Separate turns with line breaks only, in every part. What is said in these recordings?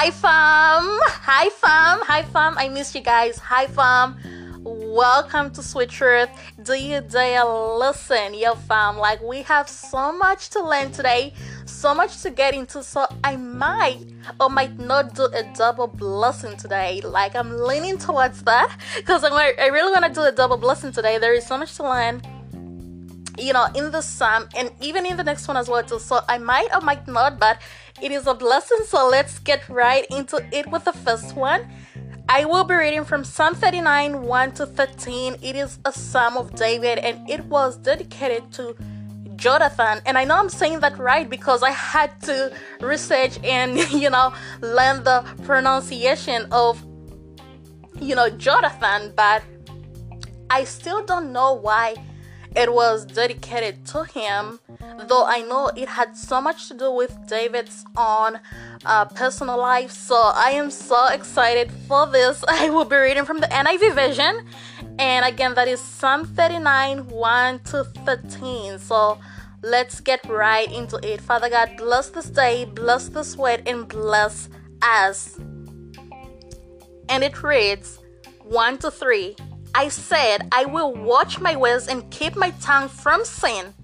Hi, fam. Hi, fam. Hi, fam. I miss you guys. Hi, fam. Welcome to Sweet Truth. Do you dare listen, yo, fam? Like, we have so much to learn today, so much to get into. So, I might or might not do a double blessing today. Like, I'm leaning towards that because I really want to do a double blessing today. There is so much to learn you know, in the psalm and even in the next one as well too. So I might or might not, but it is a blessing. So let's get right into it with the first one. I will be reading from Psalm 39 1 to 13. It is a psalm of David and it was dedicated to Jeduthun. And I know I'm saying that right because I had to research and, you know, learn the pronunciation of, you know, Jeduthun, but I still don't know why it was dedicated to him, though I know it had so much to do with David's own uh, personal life. So I am so excited for this. I will be reading from the NIV version, and again, that is Psalm 39 1 to 13. So let's get right into it. Father God, bless this day, bless this word, and bless us. And it reads 1 to 3. I said, I will watch my words and keep my tongue from sin.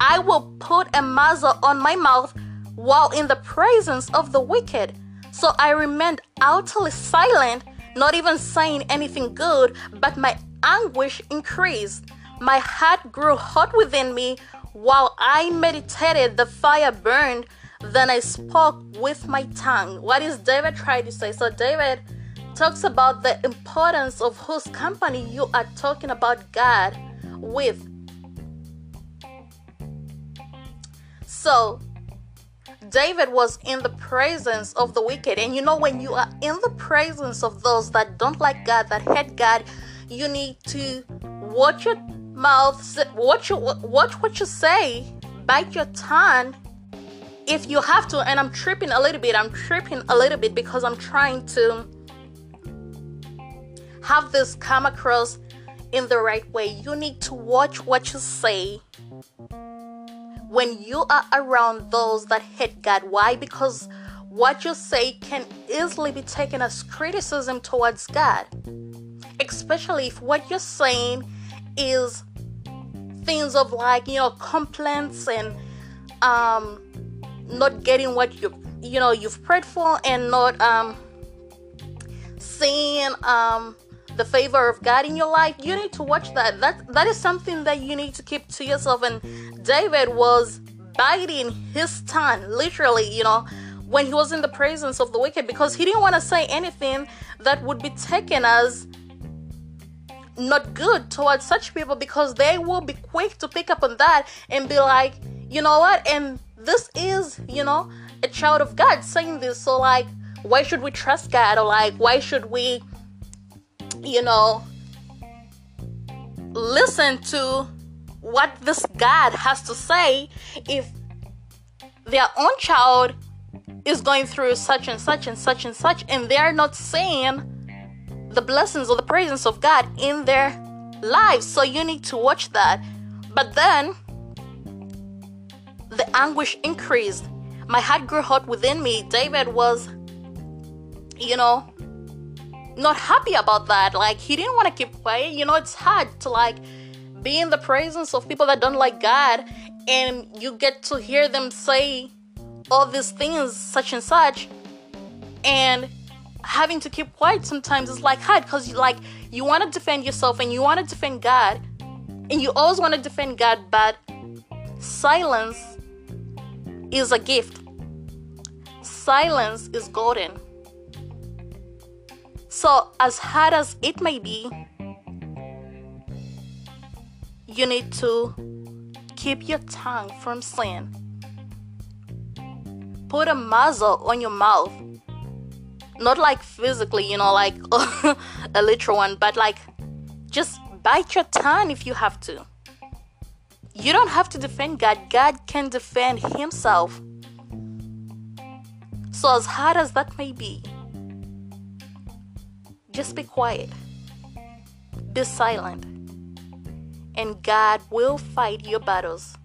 I will put a muzzle on my mouth while in the presence of the wicked. So I remained utterly silent, not even saying anything good, but my anguish increased. My heart grew hot within me while I meditated, the fire burned. Then I spoke with my tongue. What is David trying to say? So, David talks about the importance of whose company you are talking about God with. So, David was in the presence of the wicked. And you know, when you are in the presence of those that don't like God, that hate God, you need to watch your mouth, watch, your, watch what you say, bite your tongue if you have to. And I'm tripping a little bit. I'm tripping a little bit because I'm trying to have this come across in the right way. You need to watch what you say when you are around those that hate God. Why? Because what you say can easily be taken as criticism towards God, especially if what you're saying is things of like you know complaints and um not getting what you you know you've prayed for and not um seeing um the favor of God in your life, you need to watch that. That that is something that you need to keep to yourself. And David was biting his tongue, literally, you know, when he was in the presence of the wicked, because he didn't want to say anything that would be taken as not good towards such people because they will be quick to pick up on that and be like, you know what? And this is, you know, a child of God saying this. So, like, why should we trust God? Or, like, why should we you know, listen to what this God has to say if their own child is going through such and such and such and such, and they're not seeing the blessings or the presence of God in their lives. So you need to watch that. But then the anguish increased. My heart grew hot within me. David was, you know, not happy about that. Like he didn't want to keep quiet. You know, it's hard to like be in the presence of people that don't like God and you get to hear them say all these things such and such and having to keep quiet sometimes is like hard because you like you want to defend yourself and you want to defend God and you always want to defend God but silence is a gift silence is golden so, as hard as it may be, you need to keep your tongue from sin. Put a muzzle on your mouth. Not like physically, you know, like a literal one, but like just bite your tongue if you have to. You don't have to defend God, God can defend Himself. So, as hard as that may be, just be quiet, be silent, and God will fight your battles.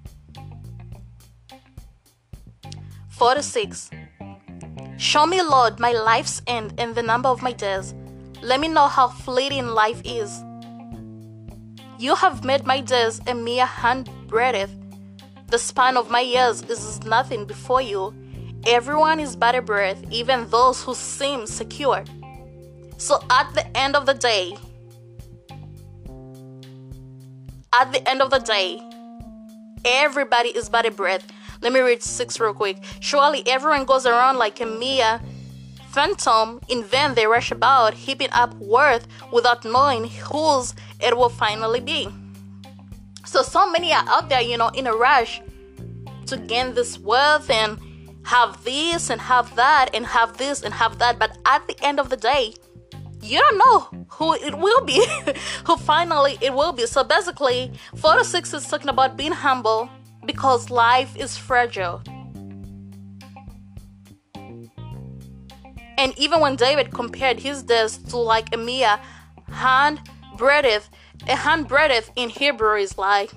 46. Show me, Lord, my life's end and the number of my days. Let me know how fleeting life is. You have made my days a mere handbreadth. The span of my years is nothing before you. Everyone is but a breath, even those who seem secure. So at the end of the day, at the end of the day, everybody is but a breath. Let me read six real quick. Surely everyone goes around like a mere phantom. In vain they rush about, heaping up worth without knowing whose it will finally be. So, so many are out there, you know, in a rush to gain this wealth and have this and have that and have this and have that. But at the end of the day, you don't know who it will be, who finally it will be. So basically, 46 is talking about being humble because life is fragile. And even when David compared his death to like a mere hand breadth, a hand breadth in Hebrew is like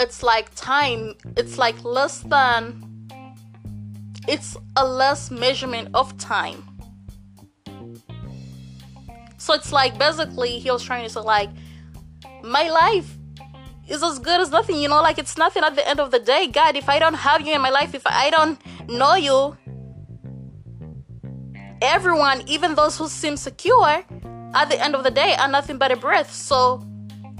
it's like time, it's like less than it's a less measurement of time. So it's like basically he was trying to say like my life is as good as nothing, you know, like it's nothing at the end of the day. God, if I don't have you in my life, if I don't know you, everyone, even those who seem secure, at the end of the day are nothing but a breath. So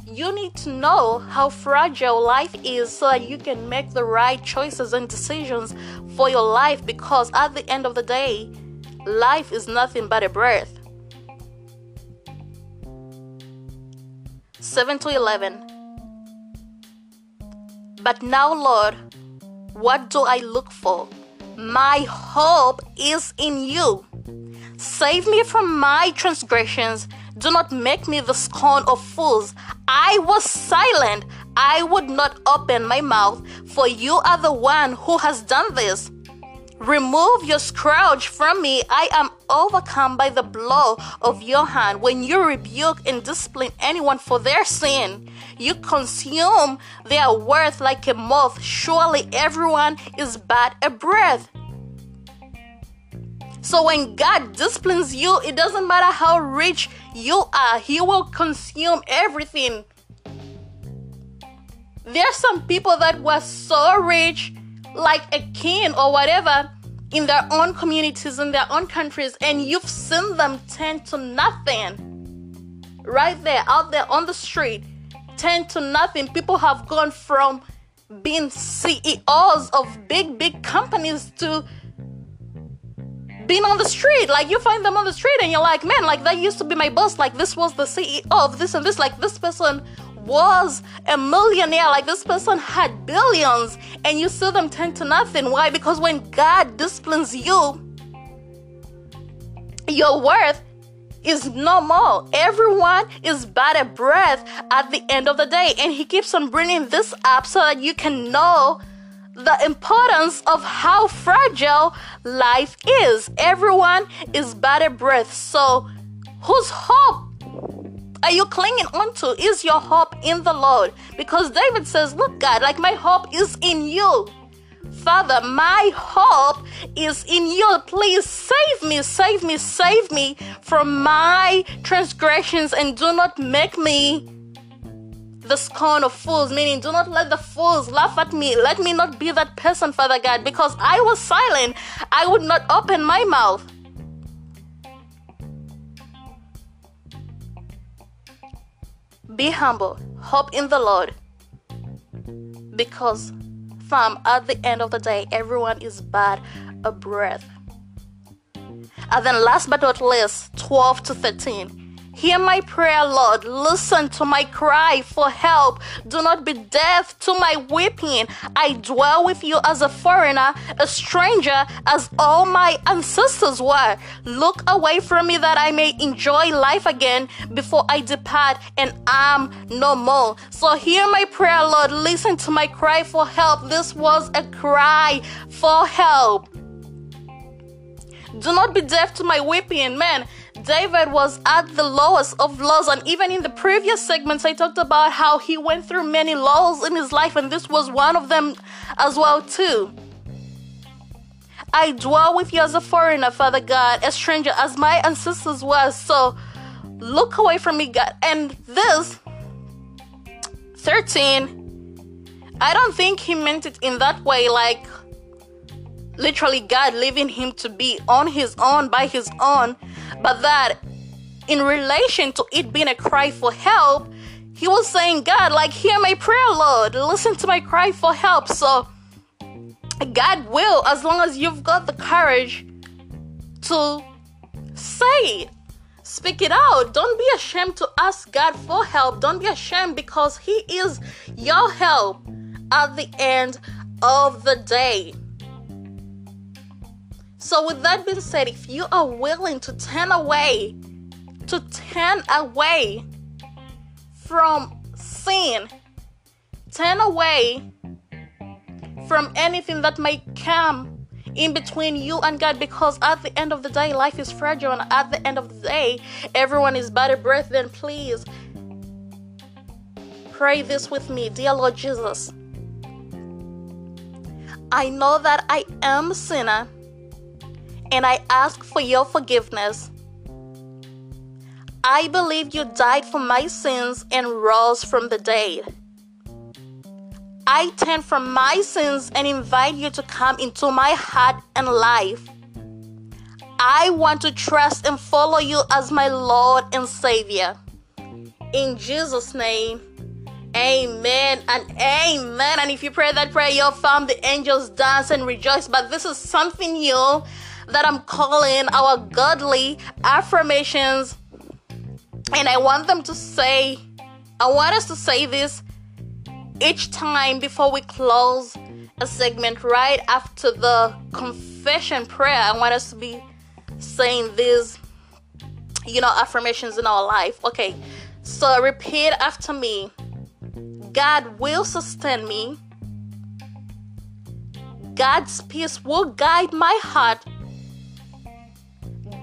you need to know how fragile life is so that you can make the right choices and decisions for your life because at the end of the day, life is nothing but a breath. 7 to 11. But now, Lord, what do I look for? My hope is in you. Save me from my transgressions. Do not make me the scorn of fools. I was silent. I would not open my mouth, for you are the one who has done this. Remove your scourge from me. I am overcome by the blow of your hand. When you rebuke and discipline anyone for their sin, you consume their worth like a moth. Surely everyone is but a breath. So when God disciplines you, it doesn't matter how rich you are, He will consume everything. There are some people that were so rich like a king or whatever in their own communities, in their own countries, and you've seen them turn to nothing. Right there, out there on the street, turn to nothing. People have gone from being CEOs of big, big companies to being on the street. Like you find them on the street and you're like, man, like that used to be my boss. Like this was the CEO of this and this. Like this person was a millionaire, like this person had billions, and you see them turn to nothing. Why? Because when God disciplines you, your worth is no more. Everyone is but a breath at the end of the day. And He keeps on bringing this up so that you can know the importance of how fragile life is. Everyone is but a breath. So, whose hope are you clinging onto? Is your hope in the Lord? Because David says, Look, God, like my hope is in you. Father, my hope is in you. Please save me, save me, save me from my transgressions and do not make me the scorn of fools, meaning do not let the fools laugh at me. Let me not be that person, Father God, because I was silent. I would not open my mouth. Be humble, hope in the Lord. Because, fam, at the end of the day, everyone is but a breath. And then, last but not least, 12 to 13. Hear my prayer, Lord. Listen to my cry for help. Do not be deaf to my weeping. I dwell with you as a foreigner, a stranger, as all my ancestors were. Look away from me that I may enjoy life again before I depart and am no more. So hear my prayer, Lord. Listen to my cry for help. This was a cry for help. Do not be deaf to my weeping, man. David was at the lowest of lows, and even in the previous segments, I talked about how he went through many lows in his life, and this was one of them as well too. I dwell with you as a foreigner, Father God, a stranger, as my ancestors were. So look away from me, God. And this 13, I don't think he meant it in that way, like literally God leaving him to be on his own by his own, but that in relation to it being a cry for help, he was saying, God, like, hear my prayer, Lord. Listen to my cry for help. So, God will, as long as you've got the courage to say it, speak it out. Don't be ashamed to ask God for help. Don't be ashamed because He is your help at the end of the day. So, with that being said, if you are willing to turn away, to turn away from sin, turn away from anything that may come in between you and God because at the end of the day, life is fragile, and at the end of the day, everyone is by the breath. Then please pray this with me, dear Lord Jesus. I know that I am a sinner and I ask for your forgiveness. I believe you died for my sins and rose from the dead. I turn from my sins and invite you to come into my heart and life. I want to trust and follow you as my Lord and Savior. In Jesus' name, amen and amen. And if you pray that prayer, you'll find the angels dance and rejoice. But this is something new that I'm calling our godly affirmations. And I want them to say, I want us to say this each time before we close a segment, right after the confession prayer. I want us to be saying these, you know, affirmations in our life. Okay, so repeat after me God will sustain me. God's peace will guide my heart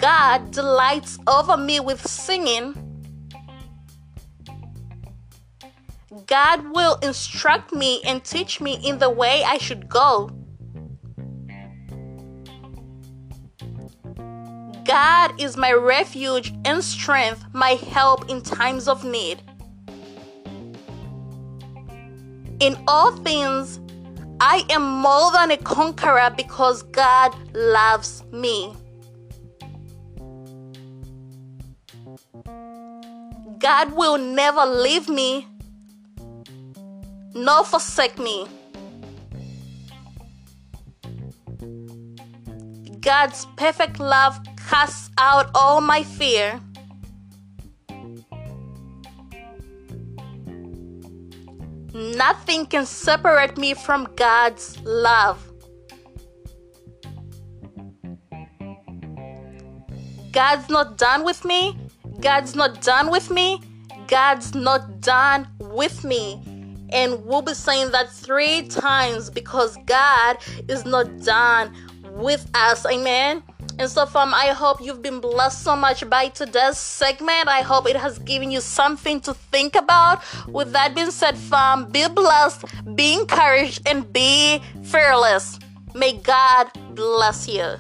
God delights over me with singing. God will instruct me and teach me in the way I should go. God is my refuge and strength, my help in times of need. In all things, I am more than a conqueror because God loves me. God will never leave me nor forsake me. God's perfect love casts out all my fear. Nothing can separate me from God's love. God's not done with me God's not done with me. God's not done with me. And we'll be saying that three times because God is not done with us. Amen. And so, fam, I hope you've been blessed so much by today's segment. I hope it has given you something to think about. With that being said, fam, be blessed, be encouraged, and be fearless. May God bless you.